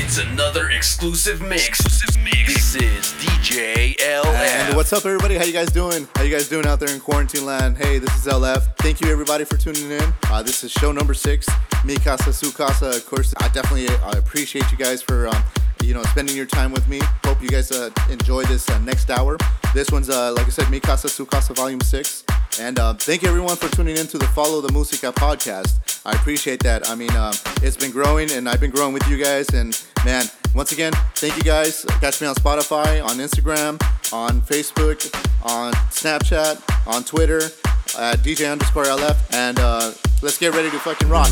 It's another exclusive mix. This is DJ LF. And what's up, everybody? How you guys doing? How you guys doing out there in quarantine land? Hey, this is LF. Thank you, everybody, for tuning in. Uh, this is show number six. Mi casa, su casa. Of course, I definitely uh, appreciate you guys for um, you know spending your time with me. Hope you guys uh, enjoy this uh, next hour. This one's uh, like I said, Mi casa, su casa, volume six. And uh, thank you everyone for tuning in to the Follow the Musica podcast. I appreciate that. I mean, um, it's been growing, and I've been growing with you guys. And man, once again, thank you guys. Catch me on Spotify, on Instagram, on Facebook, on Snapchat, on Twitter, at DJ underscore LF. And uh, let's get ready to fucking rock.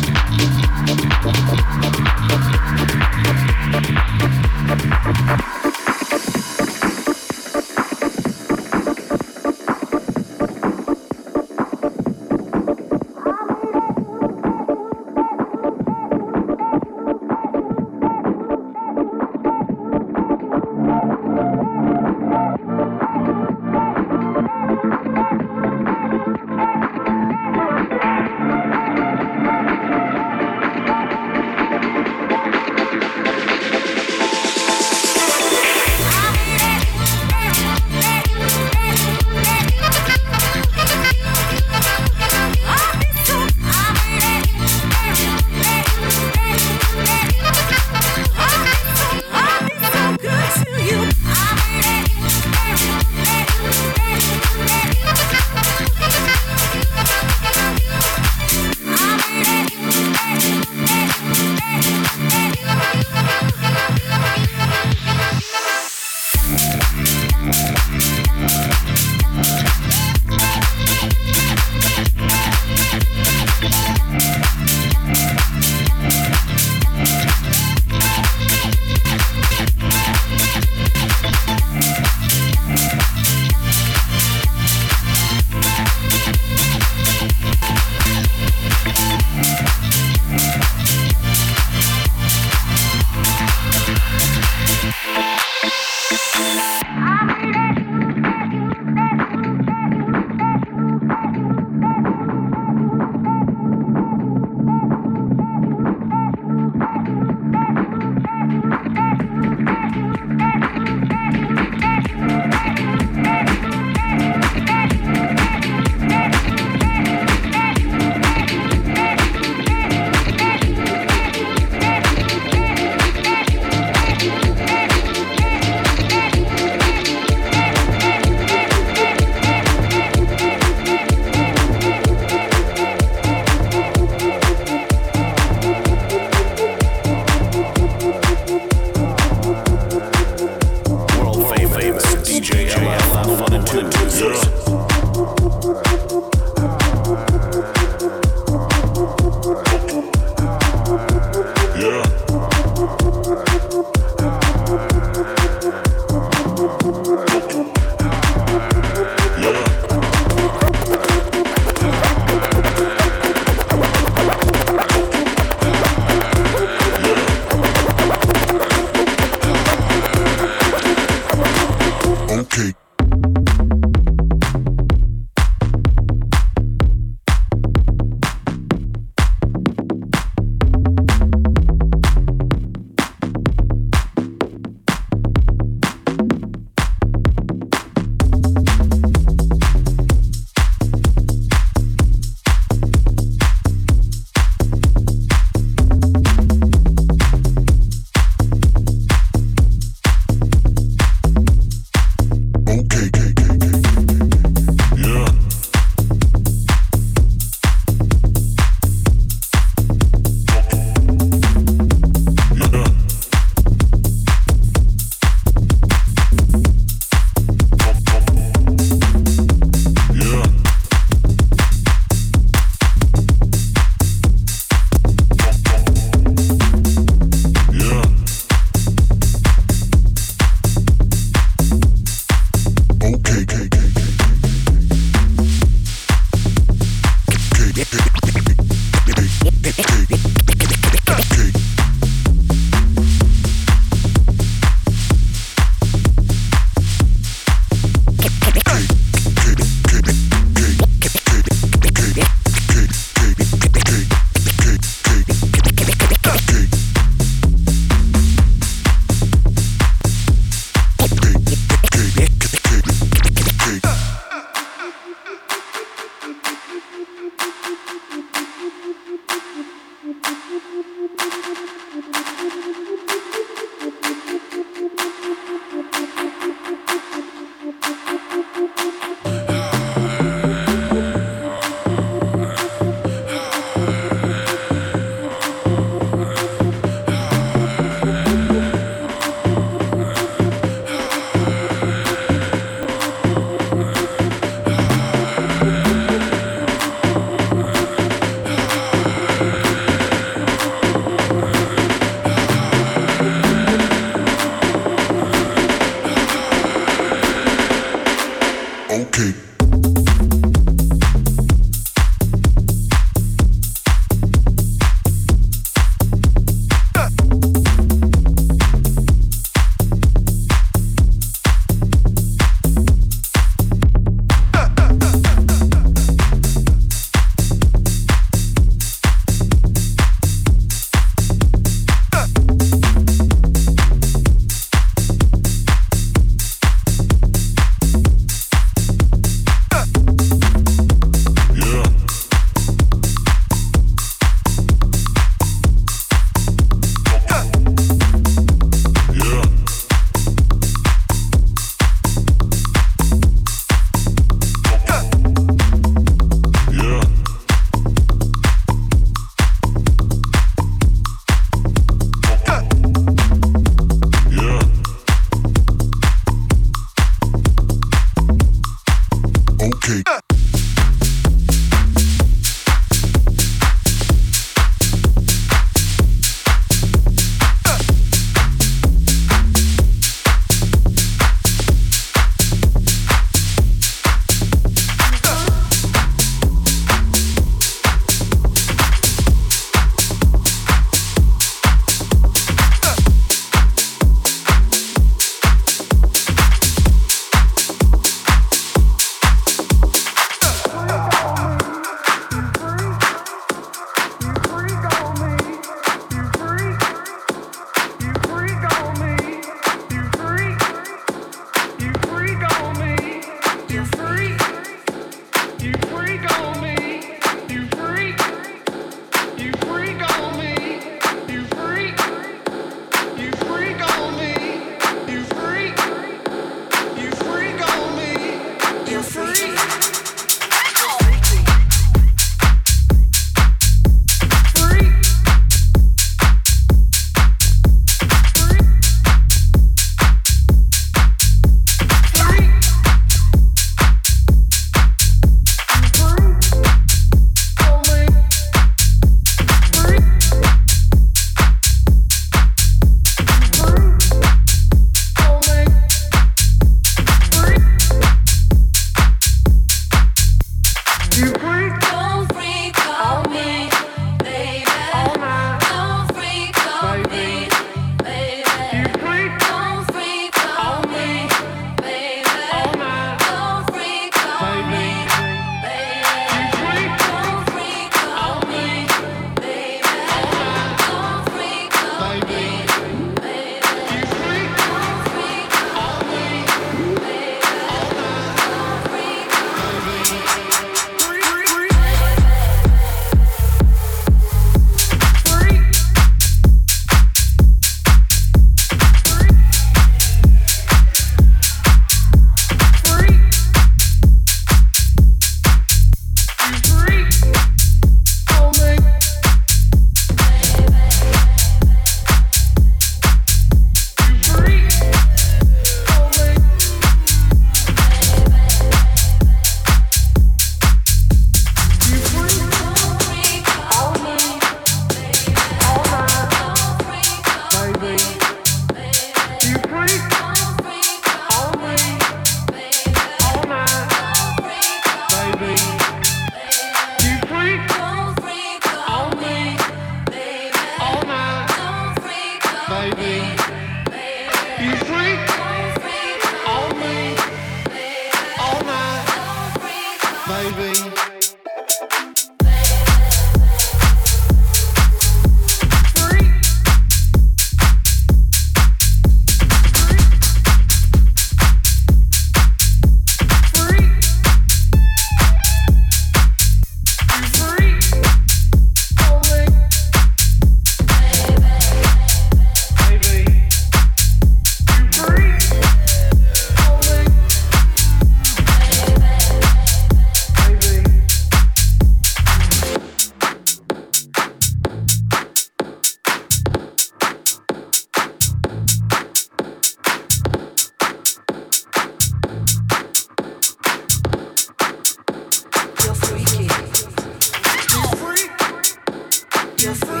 you're free.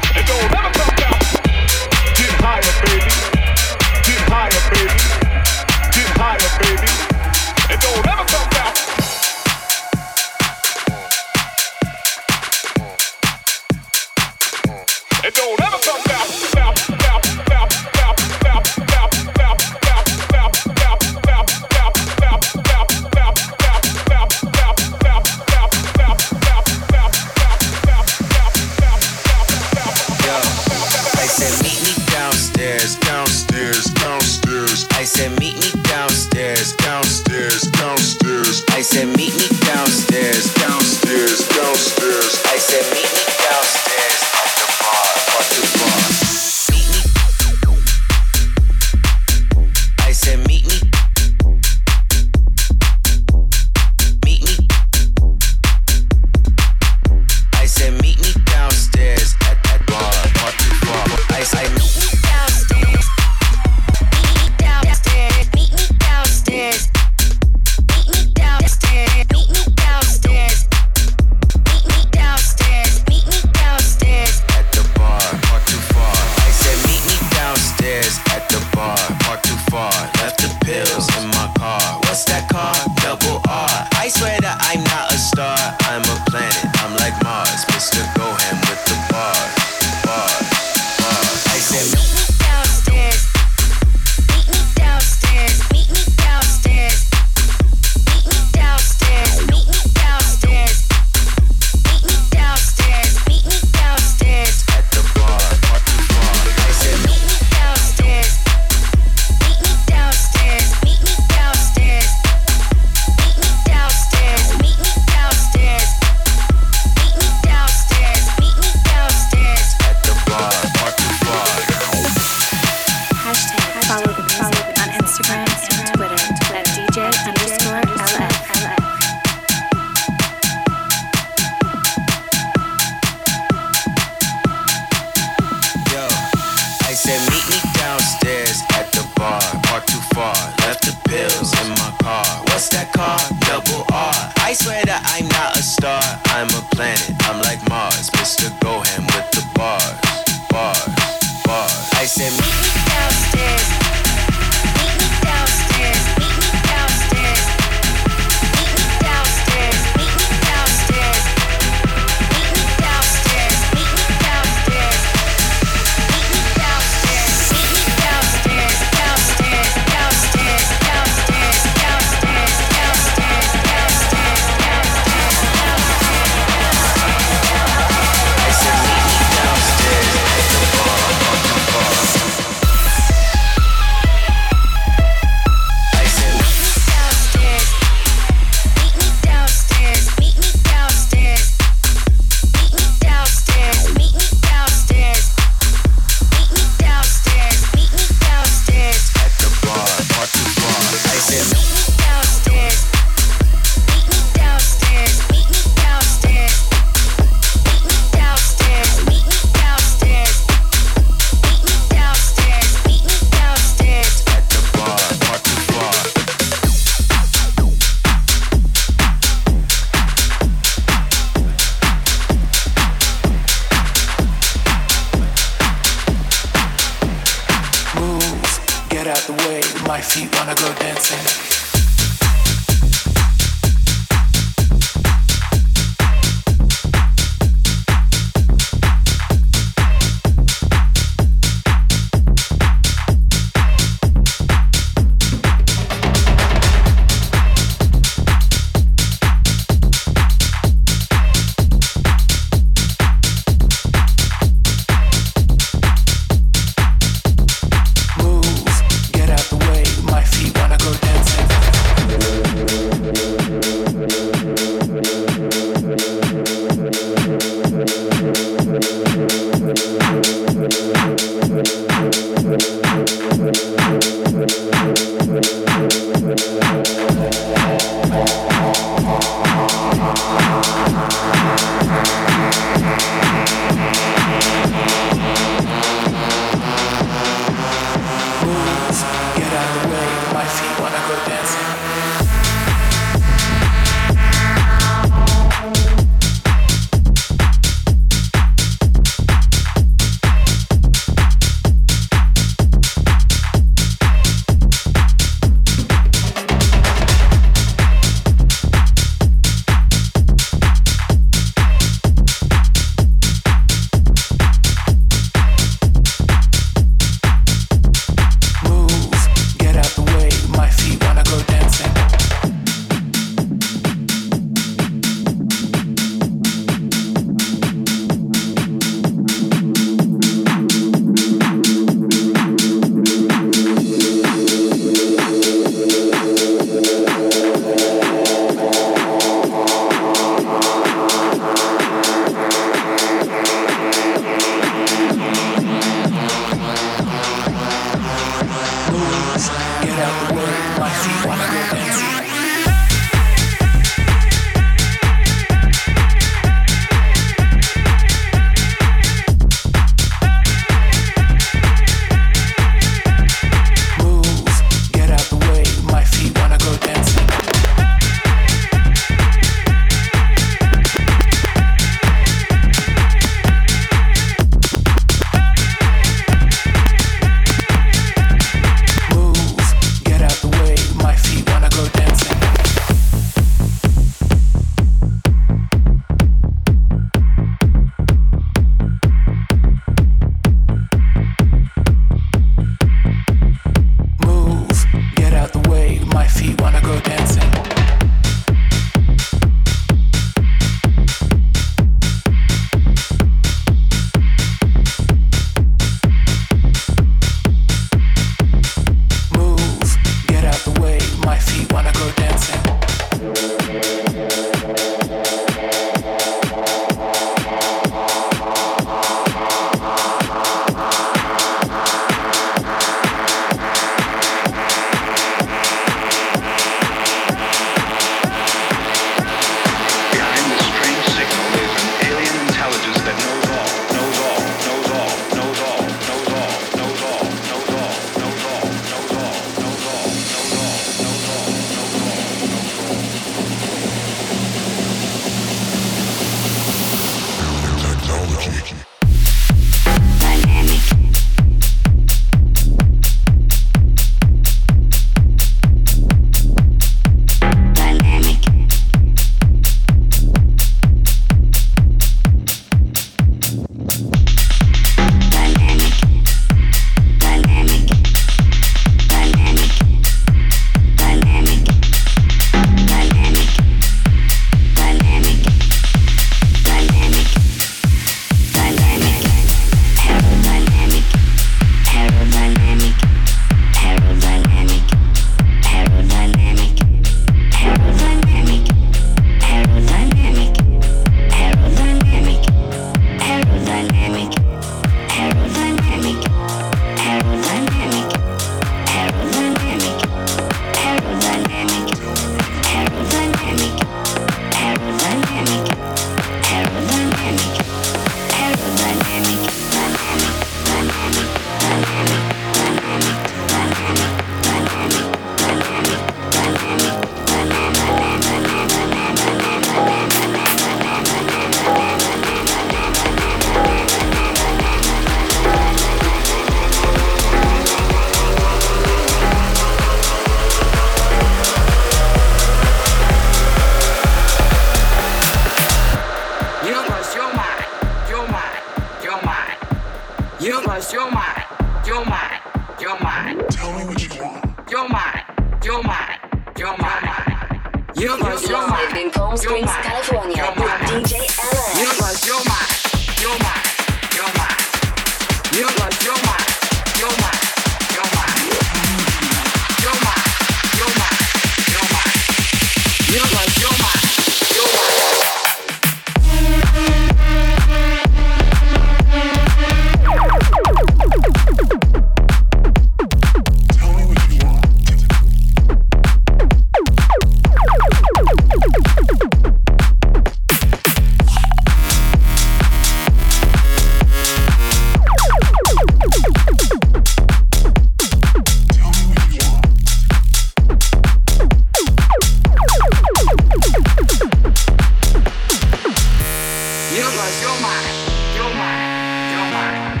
You lost your mind, your mind, your mind.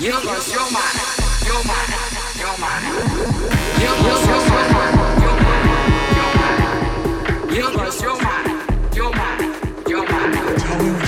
You lost your mind, your mind, your mind. You lost your mind, your mind, your mind. You lost your mind, your mind, your mind.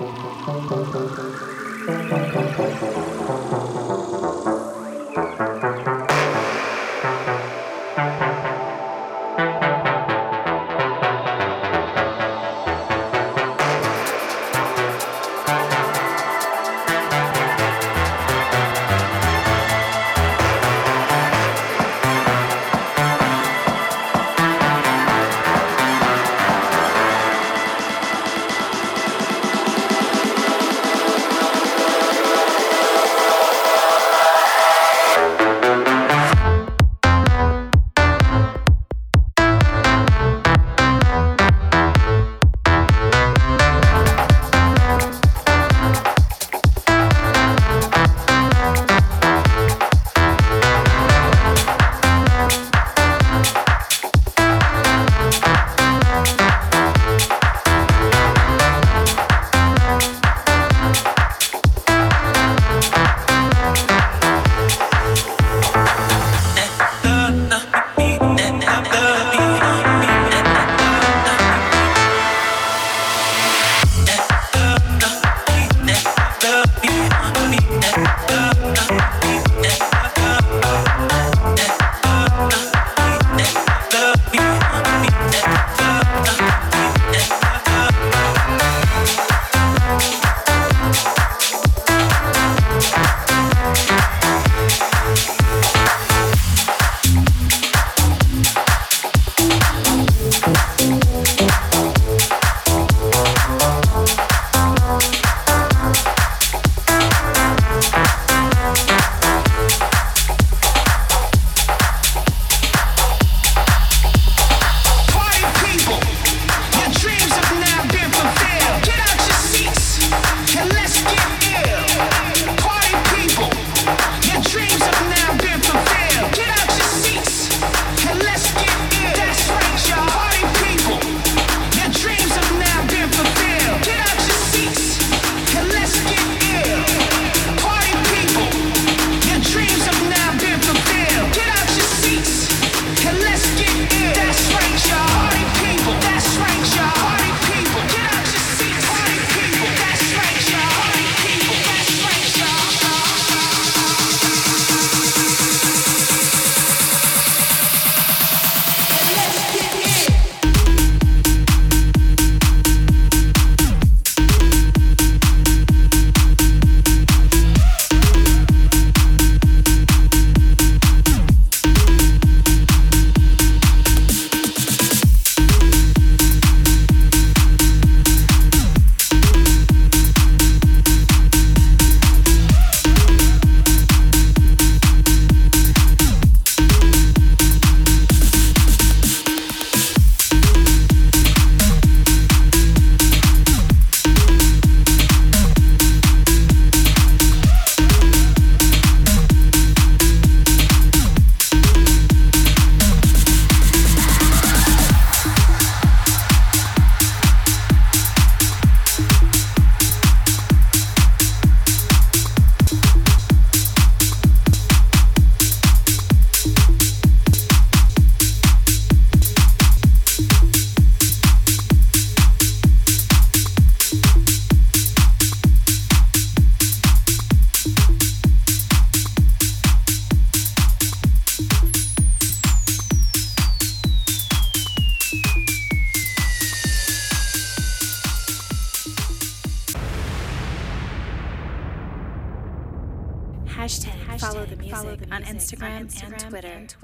ポンポンポンポ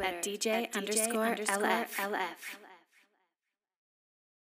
at DJ, underscore LF. LF.